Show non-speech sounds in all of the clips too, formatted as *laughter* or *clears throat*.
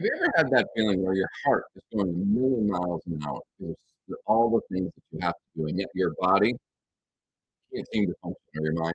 Have you ever had that feeling where your heart is going a million miles an hour because all the things that you have to do, and yet your body can't seem to function or your mind?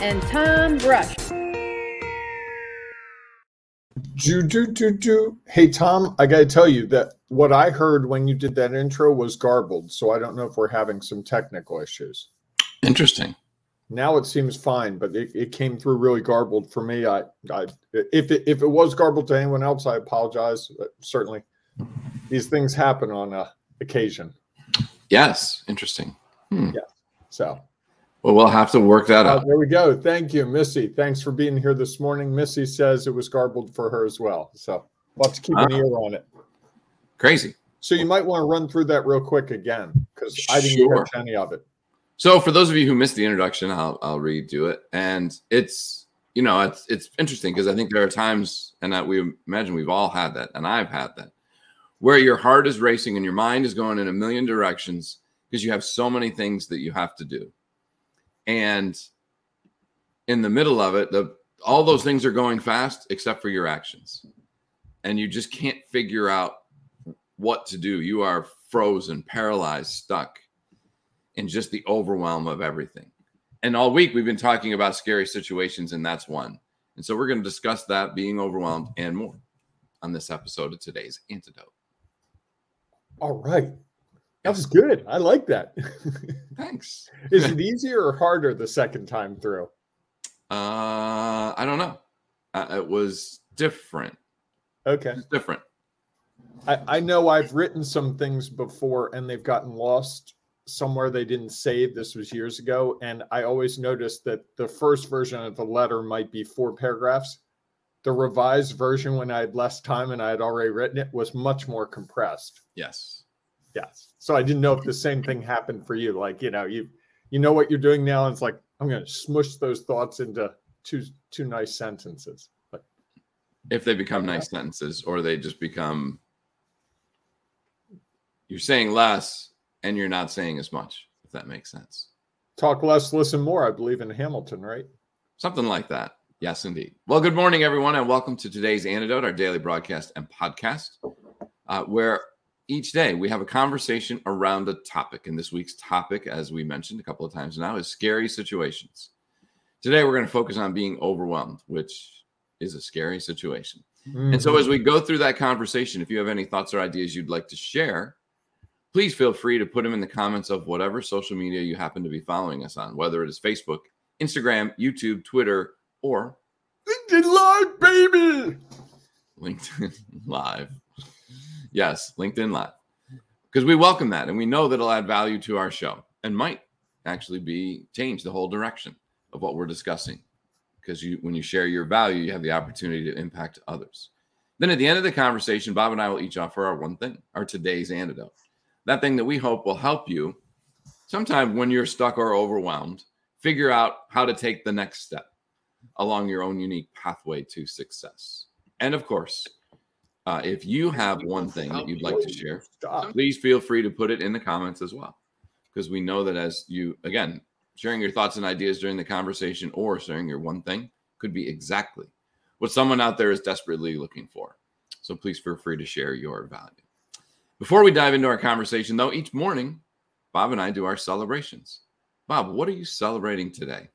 and Tom Brush. Do, do, do, do. Hey, Tom, I got to tell you that what I heard when you did that intro was garbled. So I don't know if we're having some technical issues. Interesting. Now it seems fine, but it, it came through really garbled for me. I, I, if it, if it was garbled to anyone else, I apologize. But certainly, these things happen on uh, occasion. Yes. Interesting. Hmm. So Well, we'll have to work that uh, out. there we go. Thank you, Missy. Thanks for being here this morning. Missy says it was garbled for her as well. So we'll have to keep an Ah. ear on it. Crazy. So you might want to run through that real quick again because I didn't Sure. catch any of it. So for those of you who missed the introduction, I'll I'll redo it. And it's you know it's it's interesting because I think there are times, and that we imagine we've all had that, and I've had that, where your heart is racing and your mind is going in a million directions because you have so many things that you have to do, and in the middle of it, the all those things are going fast except for your actions, and you just can't figure out what to do. You are frozen, paralyzed, stuck in just the overwhelm of everything. And all week we've been talking about scary situations, and that's one. And so we're going to discuss that being overwhelmed and more on this episode of today's antidote. All right. That was good. I like that. *laughs* Thanks. Is it easier or harder the second time through? Uh, I don't know. Uh, it was different. Okay. It's different. I, I know I've written some things before and they've gotten lost somewhere they didn't save. This was years ago. And I always noticed that the first version of the letter might be four paragraphs. The revised version, when I had less time and I had already written it, was much more compressed. Yes. Yes. So I didn't know if the same thing happened for you. Like, you know, you you know what you're doing now. And it's like, I'm gonna smush those thoughts into two two nice sentences. But If they become nice sentences or they just become, you're saying less and you're not saying as much, if that makes sense. talk less, listen more, I believe in Hamilton, right? Something like that. Yes, indeed. Well, good morning, everyone, and welcome to today's Antidote, our daily broadcast and podcast, uh, where each day we have a conversation around a topic. And this week's topic, as we mentioned a couple of times now, is scary situations. Today, we're going to focus on being overwhelmed, which is a scary situation. And so, as mm-hmm. we go through that conversation, if you have any thoughts or ideas you'd like to share, please feel free to put them in the comments of whatever social media you happen to be following us on, whether it is Facebook, Instagram, YouTube, Twitter, or LinkedIn Live, baby. LinkedIn *laughs* Live. Yes, LinkedIn Live. Because we welcome that and we know that it'll add value to our show and might actually be change the whole direction of what we're discussing. Because you when you share your value, you have the opportunity to impact others. Then at the end of the conversation, Bob and I will each offer our one thing, our today's antidote. That thing that we hope will help you sometime when you're stuck or overwhelmed, figure out how to take the next step along your own unique pathway to success. And of course, uh, if you have one thing that you'd like to share, please feel free to put it in the comments as well. Because we know that as you, again, sharing your thoughts and ideas during the conversation or sharing your one thing could be exactly what someone out there is desperately looking for. So please feel free to share your value. Before we dive into our conversation, though, each morning, Bob and I do our celebrations. Bob, what are you celebrating today?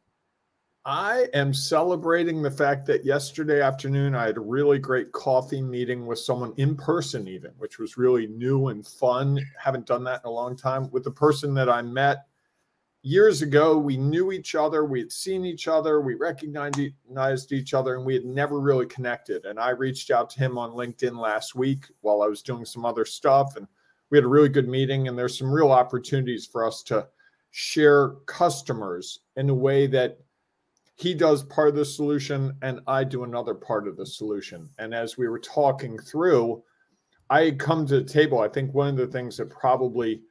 I am celebrating the fact that yesterday afternoon I had a really great coffee meeting with someone in person, even, which was really new and fun. Haven't done that in a long time with the person that I met years ago, we knew each other, we had seen each other, we recognized each other, and we had never really connected. And I reached out to him on LinkedIn last week while I was doing some other stuff, and we had a really good meeting. And there's some real opportunities for us to share customers in a way that he does part of the solution and I do another part of the solution. And as we were talking through, I come to the table. I think one of the things that probably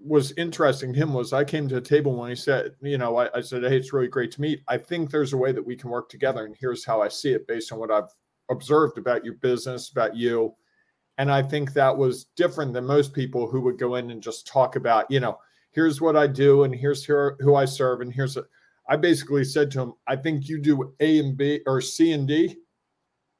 was interesting to him was I came to the table when he said, you know, I, I, said, Hey, it's really great to meet. I think there's a way that we can work together. And here's how I see it based on what I've observed about your business, about you. And I think that was different than most people who would go in and just talk about, you know, here's what I do and here's here, who I serve. And here's, a, I basically said to him, I think you do A and B or C and D.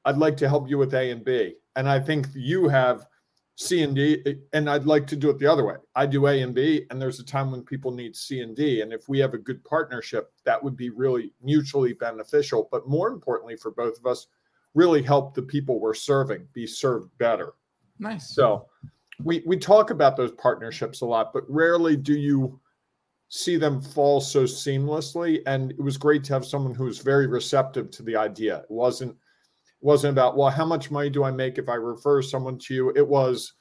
I'd like to help you with A and B. And I think you have C and D, and I'd like to do it the other way. I do A and B, and there's a time when people need C and D. And if we have a good partnership, that would be really mutually beneficial. But more importantly, for both of us, really help the people we're serving be served better. Nice. So we we talk about those partnerships a lot, but rarely do you see them fall so seamlessly. And it was great to have someone who was very receptive to the idea. It wasn't wasn't about, well, how much money do I make if I refer someone to you? It was,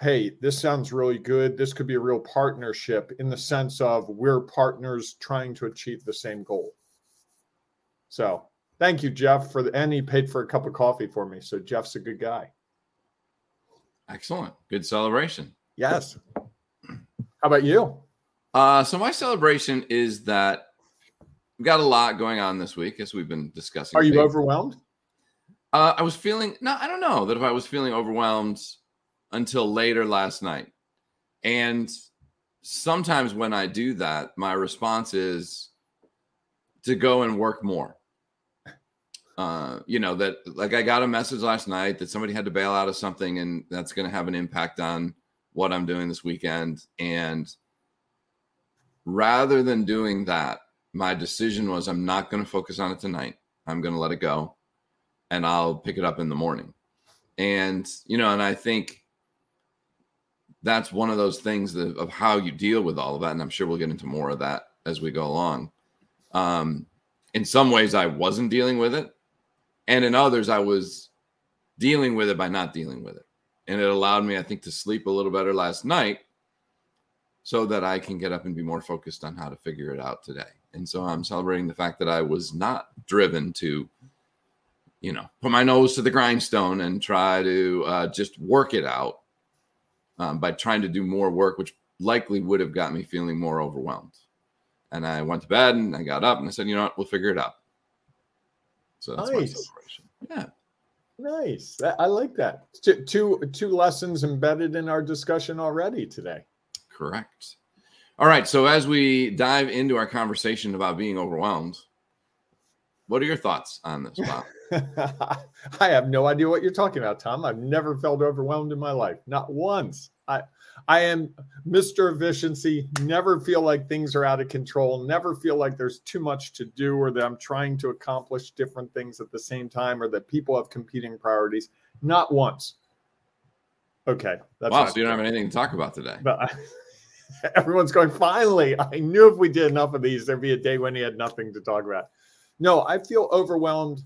hey, this sounds really good. This could be a real partnership in the sense of we're partners trying to achieve the same goal. So thank you, Jeff, for the and he paid for a cup of coffee for me. So Jeff's a good guy. Excellent. Good celebration. Yes. How about you? Uh, so my celebration is that we've got a lot going on this week, as we've been discussing. Are you things. overwhelmed? Uh, I was feeling no, I don't know that if I was feeling overwhelmed until later last night. And sometimes when I do that, my response is to go and work more. Uh, you know, that like I got a message last night that somebody had to bail out of something and that's going to have an impact on what I'm doing this weekend. And rather than doing that, my decision was I'm not going to focus on it tonight. I'm going to let it go and I'll pick it up in the morning. And, you know, and I think that's one of those things that, of how you deal with all of that. And I'm sure we'll get into more of that as we go along. Um, in some ways, I wasn't dealing with it. And in others, I was dealing with it by not dealing with it. And it allowed me, I think, to sleep a little better last night so that I can get up and be more focused on how to figure it out today. And so I'm celebrating the fact that I was not driven to you know, put my nose to the grindstone and try to uh, just work it out um, by trying to do more work, which likely would have got me feeling more overwhelmed. And I went to bed and I got up and I said, you know what, we'll figure it out. So that's nice. my celebration. Yeah. Nice. I like that. Two, two, two lessons embedded in our discussion already today. Correct. All right. So as we dive into our conversation about being overwhelmed, what are your thoughts on this, Bob? *laughs* I have no idea what you're talking about, Tom. I've never felt overwhelmed in my life, not once. I I am Mr. Efficiency, never feel like things are out of control, never feel like there's too much to do or that I'm trying to accomplish different things at the same time or that people have competing priorities. Not once. Okay. That's wow, so you don't have anything to talk about today. But I, *laughs* everyone's going, finally. I knew if we did enough of these, there'd be a day when he had nothing to talk about. No, I feel overwhelmed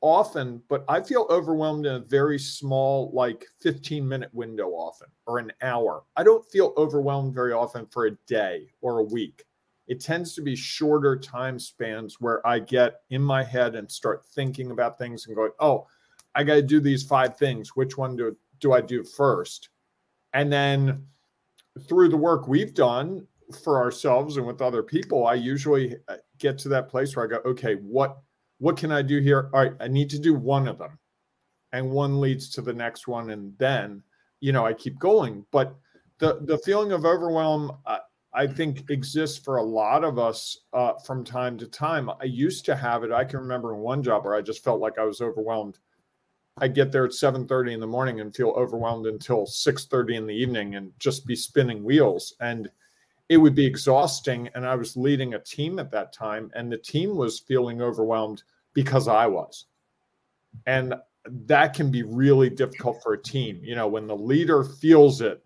often, but I feel overwhelmed in a very small, like 15 minute window often or an hour. I don't feel overwhelmed very often for a day or a week. It tends to be shorter time spans where I get in my head and start thinking about things and going, oh, I got to do these five things. Which one do, do I do first? And then through the work we've done for ourselves and with other people, I usually uh, get to that place where I go, okay, what what can I do here? All right, I need to do one of them. And one leads to the next one. And then, you know, I keep going. But the, the feeling of overwhelm, uh, I think exists for a lot of us uh, from time to time. I used to have it. I can remember in one job where I just felt like I was overwhelmed. I get there at 7:30 in the morning and feel overwhelmed until 6:30 in the evening and just be spinning wheels. And it would be exhausting. And I was leading a team at that time, and the team was feeling overwhelmed because I was. And that can be really difficult for a team. You know, when the leader feels it,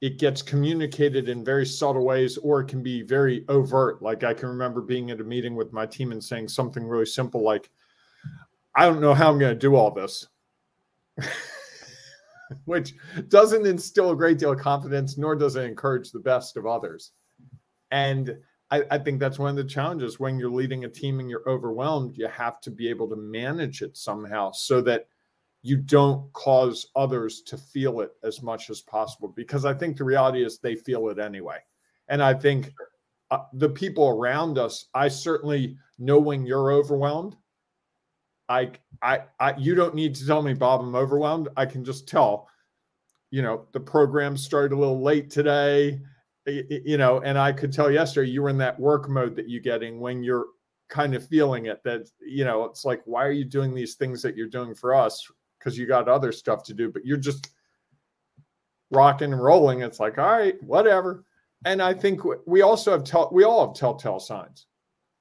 it gets communicated in very subtle ways or it can be very overt. Like I can remember being at a meeting with my team and saying something really simple like, I don't know how I'm going to do all this. *laughs* Which doesn't instill a great deal of confidence, nor does it encourage the best of others. And I, I, think that's one of the challenges when you're leading a team and you're overwhelmed. You have to be able to manage it somehow so that you don't cause others to feel it as much as possible. Because I think the reality is they feel it anyway. And I think uh, the people around us, I certainly know when you're overwhelmed. I, I, I, you don't need to tell me, Bob, I'm overwhelmed. I can just tell, you know, the program started a little late today you know, and I could tell yesterday you were in that work mode that you're getting when you're kind of feeling it that, you know, it's like, why are you doing these things that you're doing for us? Because you got other stuff to do, but you're just rocking and rolling. It's like, all right, whatever. And I think we also have tell we all have telltale signs.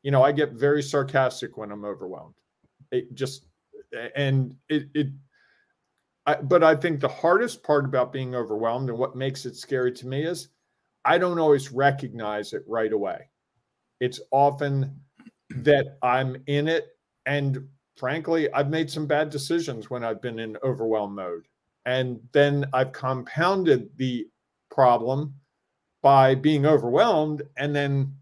You know, I get very sarcastic when I'm overwhelmed. It just and it it I, but I think the hardest part about being overwhelmed and what makes it scary to me is I don't always recognize it right away. It's often that I'm in it. And frankly, I've made some bad decisions when I've been in overwhelm mode. And then I've compounded the problem by being overwhelmed and then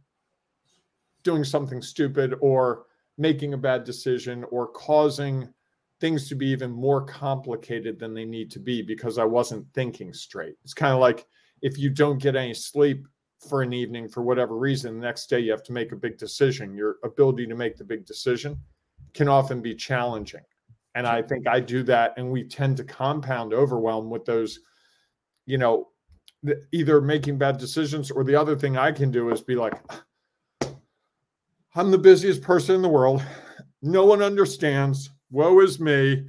doing something stupid or making a bad decision or causing things to be even more complicated than they need to be because I wasn't thinking straight. It's kind of like if you don't get any sleep for an evening for whatever reason, the next day you have to make a big decision. Your ability to make the big decision can often be challenging. And I think I do that. And we tend to compound overwhelm with those, you know, either making bad decisions or the other thing I can do is be like, I'm the busiest person in the world. No one understands. Woe is me.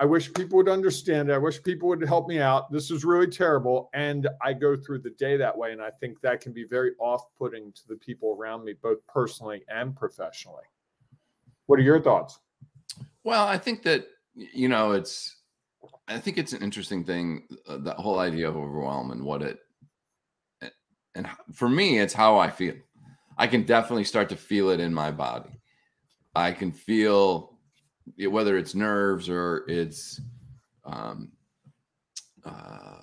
I wish people would understand. I wish people would help me out. This is really terrible. And I go through the day that way. And I think that can be very off putting to the people around me, both personally and professionally. What are your thoughts? Well, I think that, you know, it's, I think it's an interesting thing, uh, that whole idea of overwhelm and what it, and for me, it's how I feel. I can definitely start to feel it in my body. I can feel whether it's nerves or it's um, uh,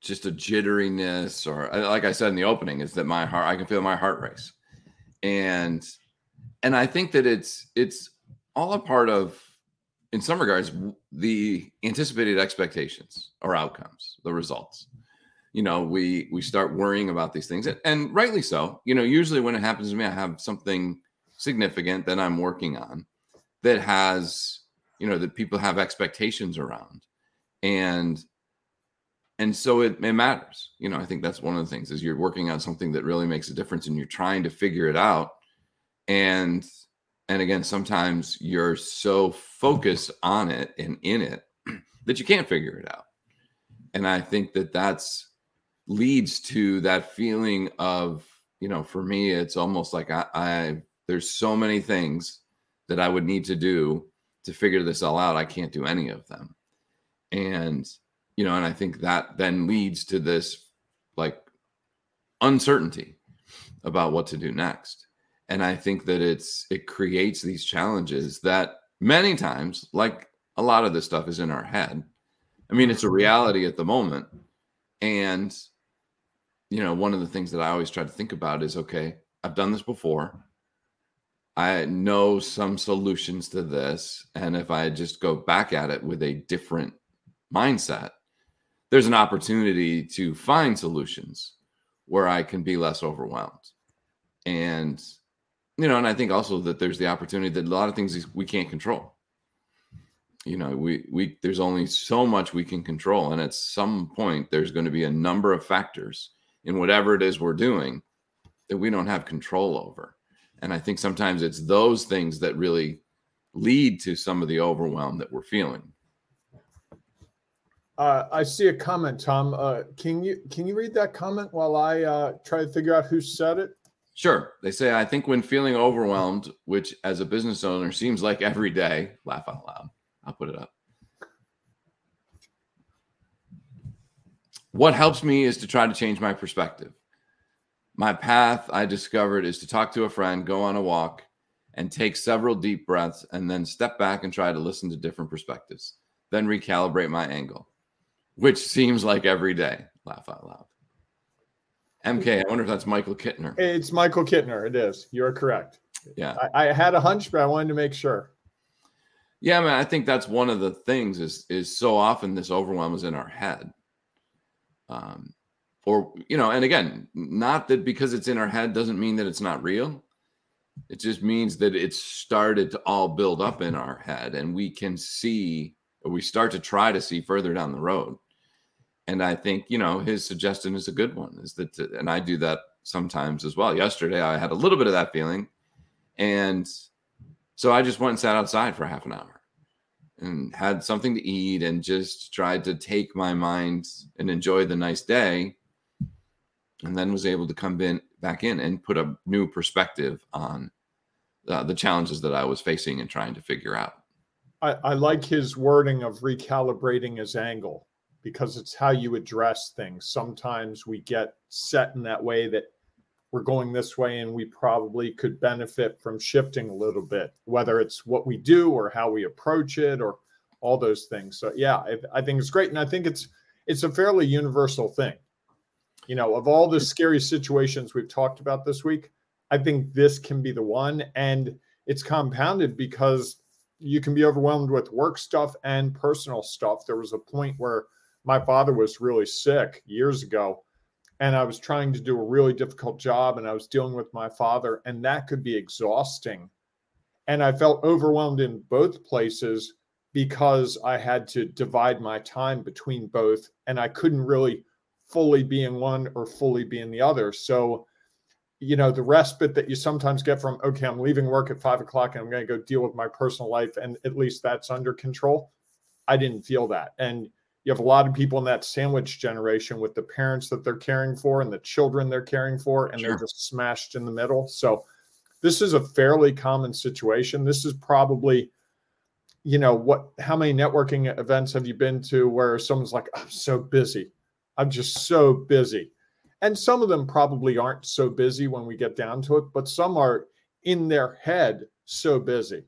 just a jitteriness or like I said in the opening is that my heart I can feel my heart race and and I think that it's it's all a part of in some regards the anticipated expectations or outcomes the results you know we we start worrying about these things and, and rightly so you know usually when it happens to me I have something significant that I'm working on that has you know that people have expectations around and and so it, it matters you know i think that's one of the things is you're working on something that really makes a difference and you're trying to figure it out and and again sometimes you're so focused on it and in it *clears throat* that you can't figure it out and i think that that's leads to that feeling of you know for me it's almost like i, I there's so many things that I would need to do to figure this all out. I can't do any of them. And, you know, and I think that then leads to this like uncertainty about what to do next. And I think that it's, it creates these challenges that many times, like a lot of this stuff is in our head. I mean, it's a mm-hmm. reality at the moment. And, you know, one of the things that I always try to think about is okay, I've done this before. I know some solutions to this. And if I just go back at it with a different mindset, there's an opportunity to find solutions where I can be less overwhelmed. And, you know, and I think also that there's the opportunity that a lot of things we can't control. You know, we, we, there's only so much we can control. And at some point, there's going to be a number of factors in whatever it is we're doing that we don't have control over and I think sometimes it's those things that really lead to some of the overwhelm that we're feeling. Uh, I see a comment, Tom. Uh, can you can you read that comment while I uh, try to figure out who said it? Sure. They say I think when feeling overwhelmed, which as a business owner seems like every day, laugh out loud. I'll put it up. What helps me is to try to change my perspective. My path I discovered is to talk to a friend, go on a walk, and take several deep breaths, and then step back and try to listen to different perspectives. Then recalibrate my angle, which seems like every day. Laugh out loud. MK, I wonder if that's Michael Kittner. It's Michael Kittner. It is. You're correct. Yeah. I, I had a hunch, but I wanted to make sure. Yeah, man, I think that's one of the things is is so often this overwhelm is in our head. Um, or you know, and again, not that because it's in our head doesn't mean that it's not real. It just means that it's started to all build up in our head, and we can see, we start to try to see further down the road. And I think you know his suggestion is a good one. Is that, and I do that sometimes as well. Yesterday, I had a little bit of that feeling, and so I just went and sat outside for half an hour and had something to eat and just tried to take my mind and enjoy the nice day and then was able to come in back in and put a new perspective on uh, the challenges that I was facing and trying to figure out. I, I like his wording of recalibrating his angle because it's how you address things. Sometimes we get set in that way that we're going this way and we probably could benefit from shifting a little bit, whether it's what we do or how we approach it or all those things. So yeah, I, I think it's great. And I think it's it's a fairly universal thing. You know, of all the scary situations we've talked about this week, I think this can be the one. And it's compounded because you can be overwhelmed with work stuff and personal stuff. There was a point where my father was really sick years ago and I was trying to do a really difficult job and I was dealing with my father, and that could be exhausting. And I felt overwhelmed in both places because I had to divide my time between both, and I couldn't really fully be in one or fully be in the other. So, you know, the respite that you sometimes get from, okay, I'm leaving work at five o'clock and I'm going to go deal with my personal life, and at least that's under control. I didn't feel that. And you have a lot of people in that sandwich generation with the parents that they're caring for and the children they're caring for, and sure. they're just smashed in the middle. So, this is a fairly common situation. This is probably, you know, what, how many networking events have you been to where someone's like, I'm so busy. I'm just so busy. And some of them probably aren't so busy when we get down to it, but some are in their head so busy.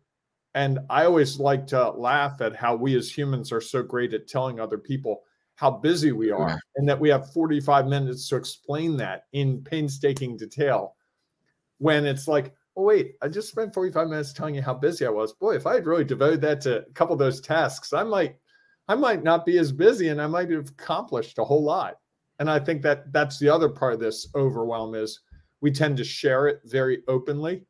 And I always like to laugh at how we as humans are so great at telling other people how busy we are yeah. and that we have 45 minutes to explain that in painstaking detail. When it's like, oh, wait, I just spent 45 minutes telling you how busy I was. Boy, if I had really devoted that to a couple of those tasks, I might I might not be as busy and I might have accomplished a whole lot. And I think that that's the other part of this overwhelm is we tend to share it very openly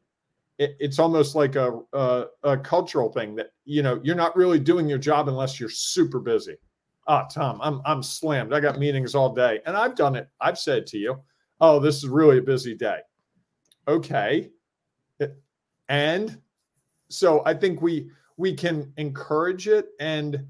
it, it's almost like a, a, a cultural thing that you know you're not really doing your job unless you're super busy. Ah, oh, Tom, I'm I'm slammed. I got meetings all day, and I've done it. I've said to you, "Oh, this is really a busy day." Okay, and so I think we we can encourage it and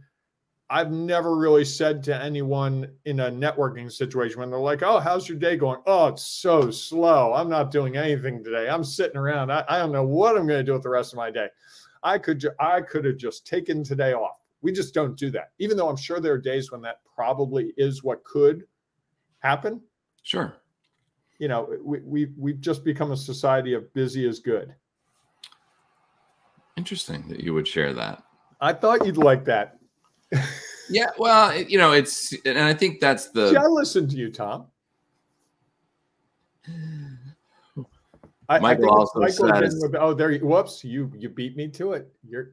I've never really said to anyone in a networking situation when they're like, Oh, how's your day going? Oh, it's so slow. I'm not doing anything today. I'm sitting around. I, I don't know what I'm going to do with the rest of my day. I could, ju- I could have just taken today off. We just don't do that. Even though I'm sure there are days when that probably is what could happen. Sure. You know, we, we, we've just become a society of busy is good. Interesting that you would share that. I thought you'd like that *laughs* yeah, well, you know, it's and I think that's the. See, I listened to you, Tom. I, Michael I also Michael says, with, "Oh, there. You, whoops, you you beat me to it. You're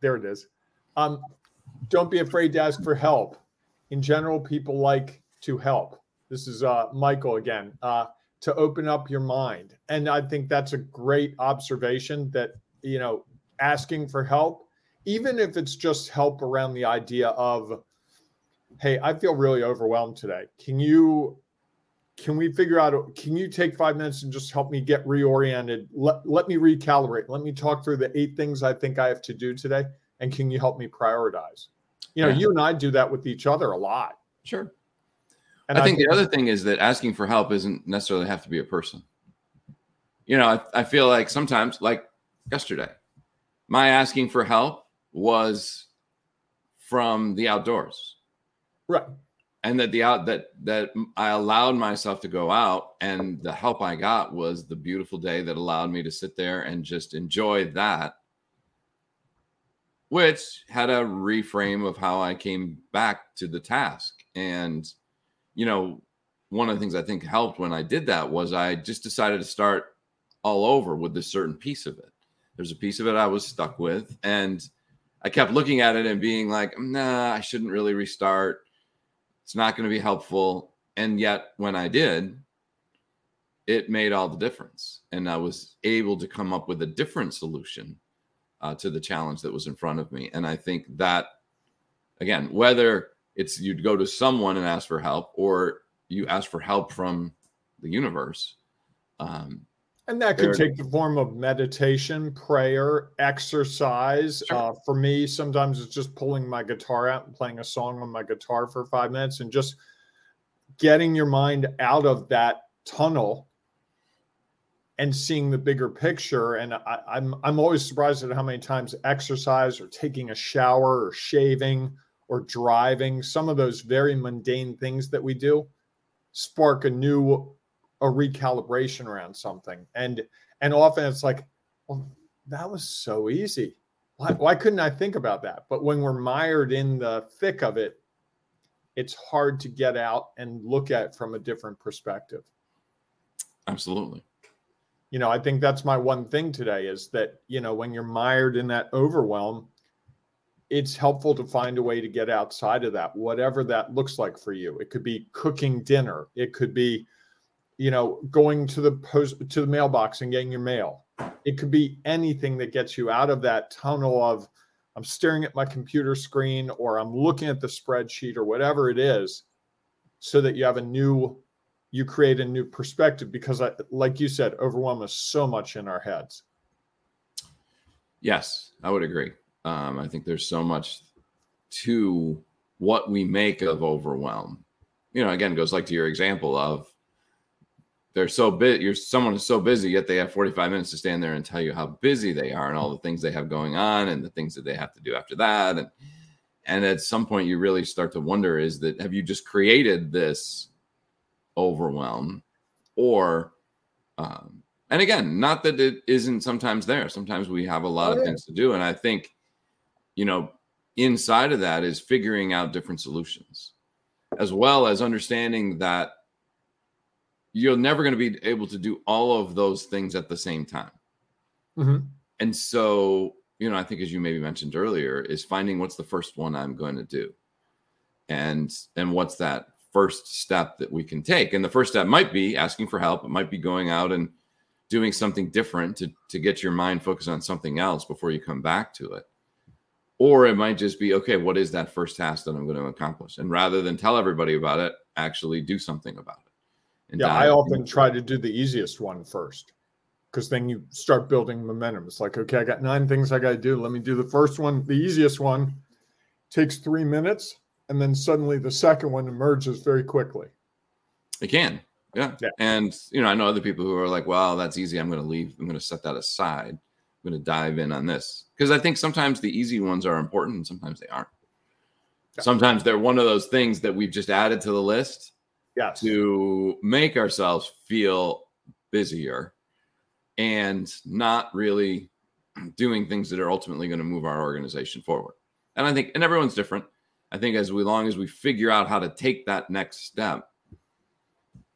there. It is. Um, don't be afraid to ask for help. In general, people like to help. This is uh, Michael again. Uh, to open up your mind, and I think that's a great observation. That you know, asking for help even if it's just help around the idea of hey i feel really overwhelmed today. Can you can we figure out can you take five minutes and just help me get reoriented? Let, let me recalibrate. Let me talk through the eight things i think i have to do today and can you help me prioritize? You know yeah. you and i do that with each other a lot. Sure. And I, I think the other thing is that asking for help isn't necessarily have to be a person. You know I, I feel like sometimes like yesterday my asking for help was from the outdoors. Right. and that the out that that I allowed myself to go out and the help I got was the beautiful day that allowed me to sit there and just enjoy that which had a reframe of how I came back to the task and you know one of the things I think helped when I did that was I just decided to start all over with this certain piece of it there's a piece of it I was stuck with and I kept looking at it and being like nah I shouldn't really restart it's not going to be helpful. And yet, when I did, it made all the difference. And I was able to come up with a different solution uh, to the challenge that was in front of me. And I think that, again, whether it's you'd go to someone and ask for help or you ask for help from the universe. Um, and that could take the form of meditation, prayer, exercise. Sure. Uh, for me, sometimes it's just pulling my guitar out and playing a song on my guitar for five minutes and just getting your mind out of that tunnel and seeing the bigger picture. And I, I'm I'm always surprised at how many times exercise or taking a shower or shaving or driving, some of those very mundane things that we do, spark a new a recalibration around something. And and often it's like, well, that was so easy. Why, why couldn't I think about that? But when we're mired in the thick of it, it's hard to get out and look at from a different perspective. Absolutely. You know, I think that's my one thing today is that, you know, when you're mired in that overwhelm, it's helpful to find a way to get outside of that, whatever that looks like for you. It could be cooking dinner, it could be you know, going to the post to the mailbox and getting your mail. It could be anything that gets you out of that tunnel of I'm staring at my computer screen or I'm looking at the spreadsheet or whatever it is, so that you have a new, you create a new perspective because, I, like you said, overwhelm is so much in our heads. Yes, I would agree. Um, I think there's so much to what we make of overwhelm. You know, again, goes like to your example of they're so bit you're someone is so busy yet they have 45 minutes to stand there and tell you how busy they are and all the things they have going on and the things that they have to do after that. And and at some point you really start to wonder is that have you just created this overwhelm? Or um and again not that it isn't sometimes there. Sometimes we have a lot oh, of yeah. things to do. And i think you know inside of that is figuring out different solutions as well as understanding that you're never going to be able to do all of those things at the same time. Mm-hmm. And so, you know, I think as you maybe mentioned earlier, is finding what's the first one I'm going to do, and and what's that first step that we can take. And the first step might be asking for help. It might be going out and doing something different to to get your mind focused on something else before you come back to it. Or it might just be, okay, what is that first task that I'm going to accomplish? And rather than tell everybody about it, actually do something about it yeah, I often try to do the easiest one first because then you start building momentum. It's like, okay, I got nine things I got to do. Let me do the first one, the easiest one takes three minutes, and then suddenly the second one emerges very quickly. It can. Yeah. yeah. And, you know, I know other people who are like, well, that's easy. I'm going to leave. I'm going to set that aside. I'm going to dive in on this because I think sometimes the easy ones are important and sometimes they aren't. Yeah. Sometimes they're one of those things that we've just added to the list yes. to make ourselves feel busier and not really *clears throat* doing things that are ultimately going to move our organization forward. And I think, and everyone's different. I think as we long as we figure out how to take that next step,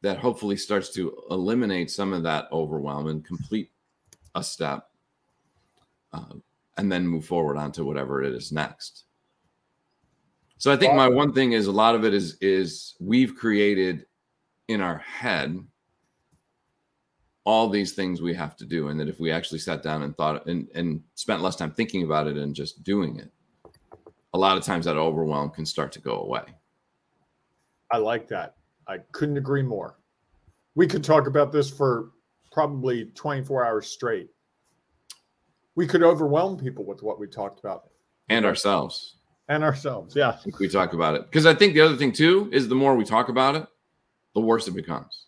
that hopefully starts to eliminate some of that overwhelm and complete a step, uh, and then move forward onto whatever it is next. So I think my one thing is a lot of it is is we've created in our head all these things we have to do and that if we actually sat down and thought and, and spent less time thinking about it and just doing it a lot of times that overwhelm can start to go away. I like that. I couldn't agree more. We could talk about this for probably 24 hours straight. We could overwhelm people with what we talked about. And ourselves and ourselves. Yeah. we talk about it. Because I think the other thing too is the more we talk about it, the worse it becomes.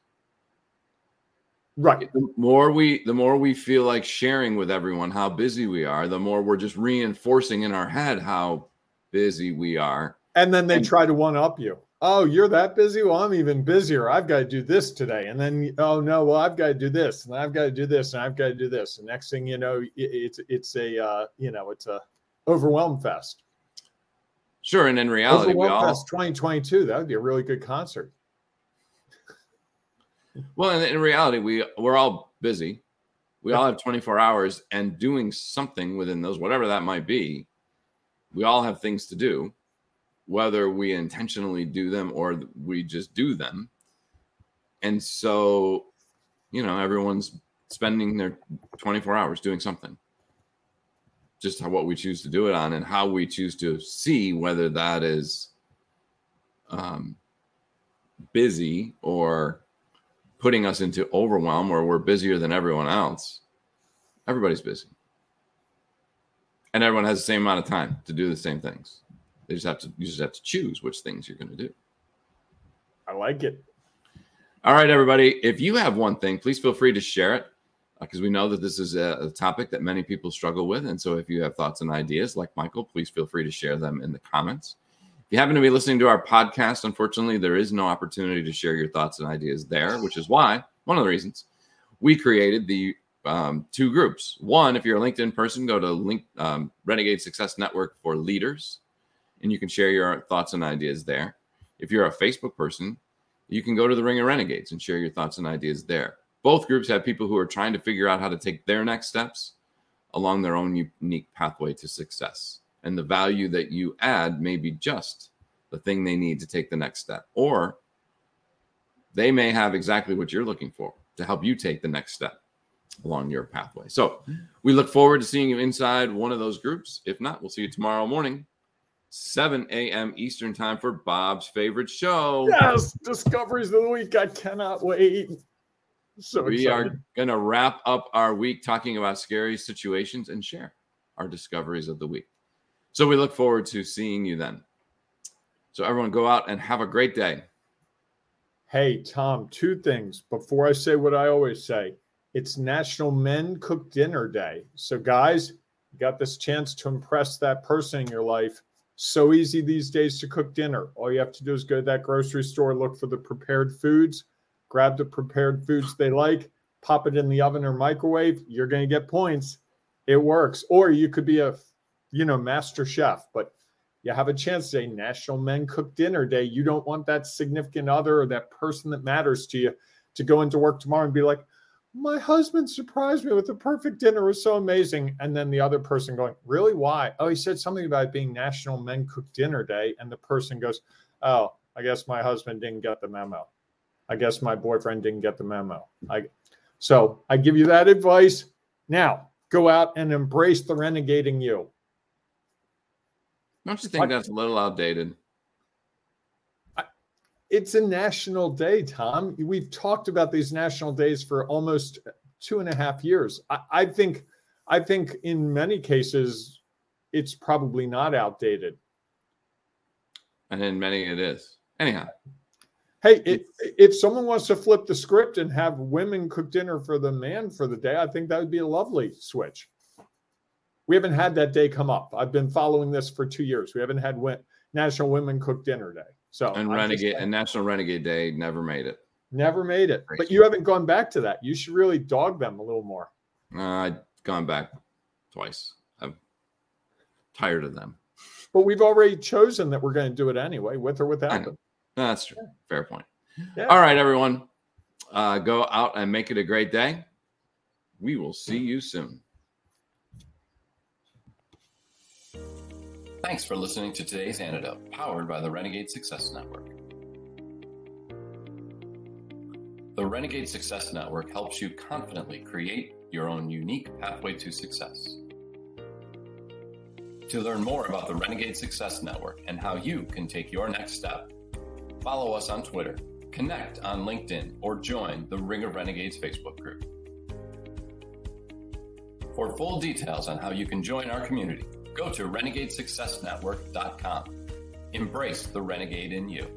Right. The more we the more we feel like sharing with everyone how busy we are, the more we're just reinforcing in our head how busy we are. And then they and, try to one up you. oh, you're that busy? Well, I'm even busier. I've got to do this today. And then, oh no, well, I've got to do this, and I've got to do this, and I've got to do this. And next thing you know, it's it's a uh, you know it's a overwhelm fest. Sure, and in reality, we all fest 2022. That would be a really good concert. Well, in, in reality, we we're all busy. We all have 24 hours and doing something within those, whatever that might be. We all have things to do whether we intentionally do them or we just do them. And so, you know, everyone's spending their 24 hours doing something. Just how, what we choose to do it on and how we choose to see whether that is um, busy or putting us into overwhelm or we're busier than everyone else. Everybody's busy. And everyone has the same amount of time to do the same things. They just have to you just have to choose which things you're going to do. I like it. All right, everybody. If you have one thing, please feel free to share it because uh, we know that this is a, a, topic that many people struggle with. And so if you have thoughts and ideas like Michael, please feel free to share them in the comments. If you happen to be listening to our podcast, unfortunately, there is no opportunity to share your thoughts and ideas there, which is why one of the reasons we created the um, two groups. One, if you're a LinkedIn person, go to link um, Renegade Success Network for Leaders and you can share your thoughts and ideas there. If you're a Facebook person, you can go to the Ring of Renegades and share your thoughts and ideas there. Both groups have people who are trying to figure out how to take their next steps along their own unique pathway to success. And the value that you add may be just the thing they need to take the next step, or they may have exactly what you're looking for to help you take the next step along your pathway. So we look forward to seeing you inside one of those groups. If not, we'll see you tomorrow morning 7 a.m. Eastern time for Bob's favorite show. Yes, discoveries of the week. I cannot wait. So we excited. are going to wrap up our week talking about scary situations and share our discoveries of the week. So we look forward to seeing you then. So everyone go out and have a great day. Hey, Tom, two things before I say what I always say. It's National Men Cook Dinner Day. So, guys, you got this chance to impress that person in your life so easy these days to cook dinner. All you have to do is go to that grocery store, look for the prepared foods, grab the prepared foods they like, pop it in the oven or microwave. You're going to get points. It works. Or you could be a, you know, master chef, but you have a chance today, National Men Cook Dinner Day. You don't want that significant other or that person that matters to you to go into work tomorrow and be like, my husband surprised me with the perfect dinner. It was so amazing. And then the other person going, Really? Why? Oh, he said something about being National Men Cook Dinner Day. And the person goes, Oh, I guess my husband didn't get the memo. I guess my boyfriend didn't get the memo. I, so I give you that advice. Now go out and embrace the renegading you. Don't you think that's a little outdated? it's a national day, Tom. We've talked about these national days for almost two and a half years. I, I think, I think in many cases, it's probably not outdated. And in many, it is. Anyhow. Hey, if, if someone wants to flip the script and have women cook dinner for the man for the day, I think that would be a lovely switch. We haven't had that day come up. I've been following this for two years. We haven't had National Women Cook Dinner Day. So and Renegade and National Renegade Day never made it. Never made it. But you haven't gone back to that. You should really dog them a little more. Uh, I've gone back twice. I'm tired of them. But we've already chosen that we're going to do it anyway, with or without them. That's true. Fair point. Yeah. All right, everyone. Uh, go out and make it a great day. We will see you soon. Thanks for listening to today's antidote, powered by the Renegade Success Network. The Renegade Success Network helps you confidently create your own unique pathway to success. To learn more about the Renegade Success Network and how you can take your next step, follow us on Twitter, connect on LinkedIn, or join the Ring of Renegades Facebook group. For full details on how you can join our community, go to renegadesuccessnetwork.com. Embrace the renegade in you.